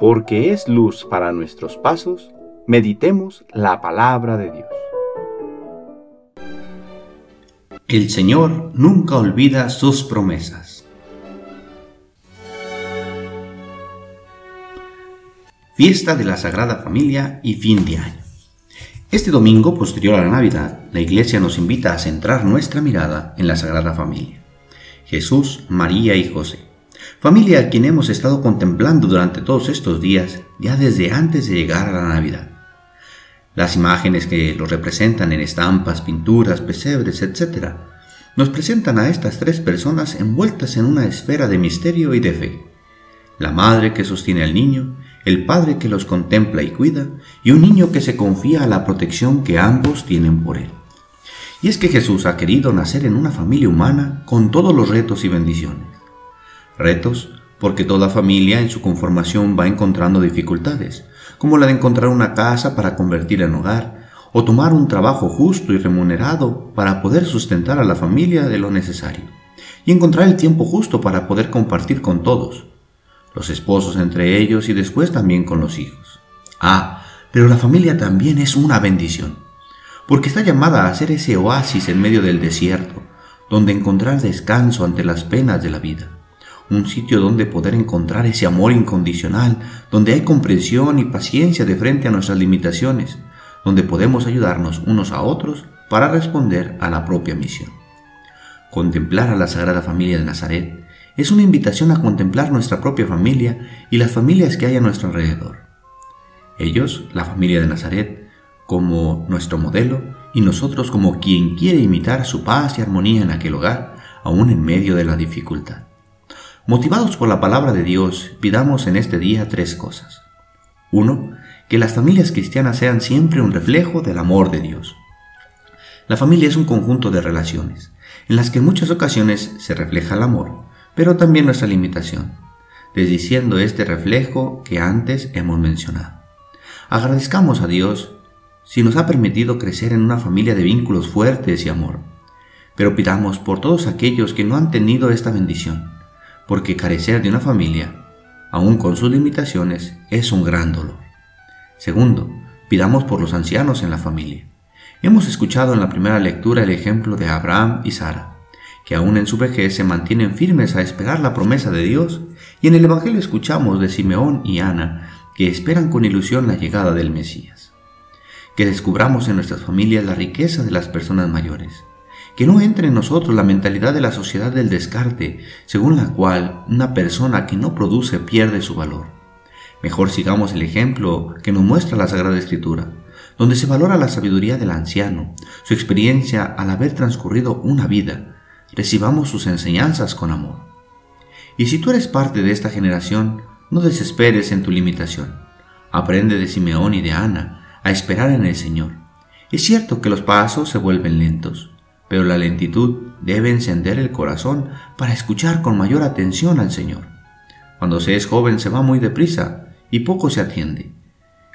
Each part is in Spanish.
porque es luz para nuestros pasos, meditemos la palabra de Dios. El Señor nunca olvida sus promesas. Fiesta de la Sagrada Familia y fin de año. Este domingo, posterior a la Navidad, la Iglesia nos invita a centrar nuestra mirada en la Sagrada Familia. Jesús, María y José. Familia a quien hemos estado contemplando durante todos estos días, ya desde antes de llegar a la Navidad. Las imágenes que los representan en estampas, pinturas, pesebres, etc., nos presentan a estas tres personas envueltas en una esfera de misterio y de fe. La madre que sostiene al niño, el padre que los contempla y cuida, y un niño que se confía a la protección que ambos tienen por él. Y es que Jesús ha querido nacer en una familia humana con todos los retos y bendiciones. Retos porque toda familia en su conformación va encontrando dificultades, como la de encontrar una casa para convertir en hogar, o tomar un trabajo justo y remunerado para poder sustentar a la familia de lo necesario, y encontrar el tiempo justo para poder compartir con todos, los esposos entre ellos y después también con los hijos. Ah, pero la familia también es una bendición, porque está llamada a ser ese oasis en medio del desierto, donde encontrar descanso ante las penas de la vida un sitio donde poder encontrar ese amor incondicional, donde hay comprensión y paciencia de frente a nuestras limitaciones, donde podemos ayudarnos unos a otros para responder a la propia misión. Contemplar a la Sagrada Familia de Nazaret es una invitación a contemplar nuestra propia familia y las familias que hay a nuestro alrededor. Ellos, la familia de Nazaret, como nuestro modelo y nosotros como quien quiere imitar su paz y armonía en aquel hogar, aún en medio de la dificultad. Motivados por la palabra de Dios, pidamos en este día tres cosas. Uno, que las familias cristianas sean siempre un reflejo del amor de Dios. La familia es un conjunto de relaciones, en las que en muchas ocasiones se refleja el amor, pero también nuestra limitación, desdiciendo este reflejo que antes hemos mencionado. Agradezcamos a Dios si nos ha permitido crecer en una familia de vínculos fuertes y amor, pero pidamos por todos aquellos que no han tenido esta bendición, porque carecer de una familia, aun con sus limitaciones, es un gran dolor. Segundo, pidamos por los ancianos en la familia. Hemos escuchado en la primera lectura el ejemplo de Abraham y Sara, que aún en su vejez se mantienen firmes a esperar la promesa de Dios, y en el Evangelio escuchamos de Simeón y Ana, que esperan con ilusión la llegada del Mesías. Que descubramos en nuestras familias la riqueza de las personas mayores, que no entre en nosotros la mentalidad de la sociedad del descarte, según la cual una persona que no produce pierde su valor. Mejor sigamos el ejemplo que nos muestra la Sagrada Escritura, donde se valora la sabiduría del anciano, su experiencia al haber transcurrido una vida. Recibamos sus enseñanzas con amor. Y si tú eres parte de esta generación, no desesperes en tu limitación. Aprende de Simeón y de Ana a esperar en el Señor. Es cierto que los pasos se vuelven lentos, pero la lentitud debe encender el corazón para escuchar con mayor atención al Señor. Cuando se es joven se va muy deprisa y poco se atiende.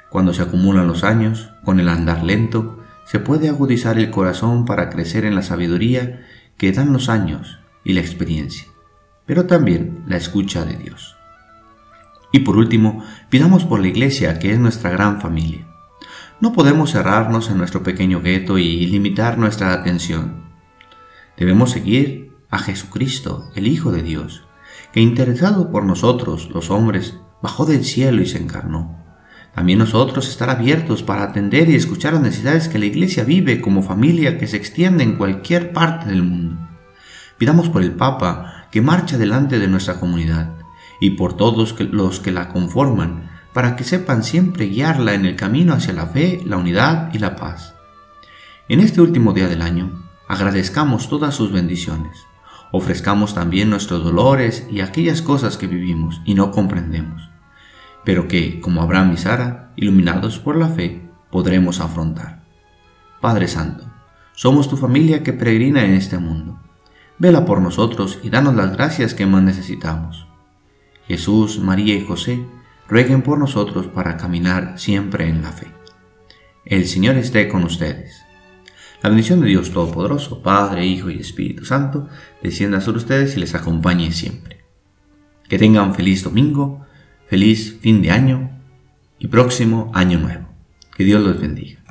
Cuando se acumulan los años, con el andar lento, se puede agudizar el corazón para crecer en la sabiduría que dan los años y la experiencia, pero también la escucha de Dios. Y por último, pidamos por la Iglesia, que es nuestra gran familia. No podemos cerrarnos en nuestro pequeño gueto y limitar nuestra atención. Debemos seguir a Jesucristo, el Hijo de Dios, que interesado por nosotros, los hombres, bajó del cielo y se encarnó. También nosotros estar abiertos para atender y escuchar las necesidades que la Iglesia vive como familia que se extiende en cualquier parte del mundo. Pidamos por el Papa que marcha delante de nuestra comunidad y por todos los que la conforman, para que sepan siempre guiarla en el camino hacia la fe, la unidad y la paz. En este último día del año, agradezcamos todas sus bendiciones. Ofrezcamos también nuestros dolores y aquellas cosas que vivimos y no comprendemos, pero que, como Abraham y Sara, iluminados por la fe, podremos afrontar. Padre Santo, somos tu familia que peregrina en este mundo. Vela por nosotros y danos las gracias que más necesitamos. Jesús, María y José, rueguen por nosotros para caminar siempre en la fe. El Señor esté con ustedes. La bendición de Dios Todopoderoso, Padre, Hijo y Espíritu Santo, descienda sobre ustedes y les acompañe siempre. Que tengan feliz domingo, Feliz fin de año y próximo año nuevo. Que Dios los bendiga.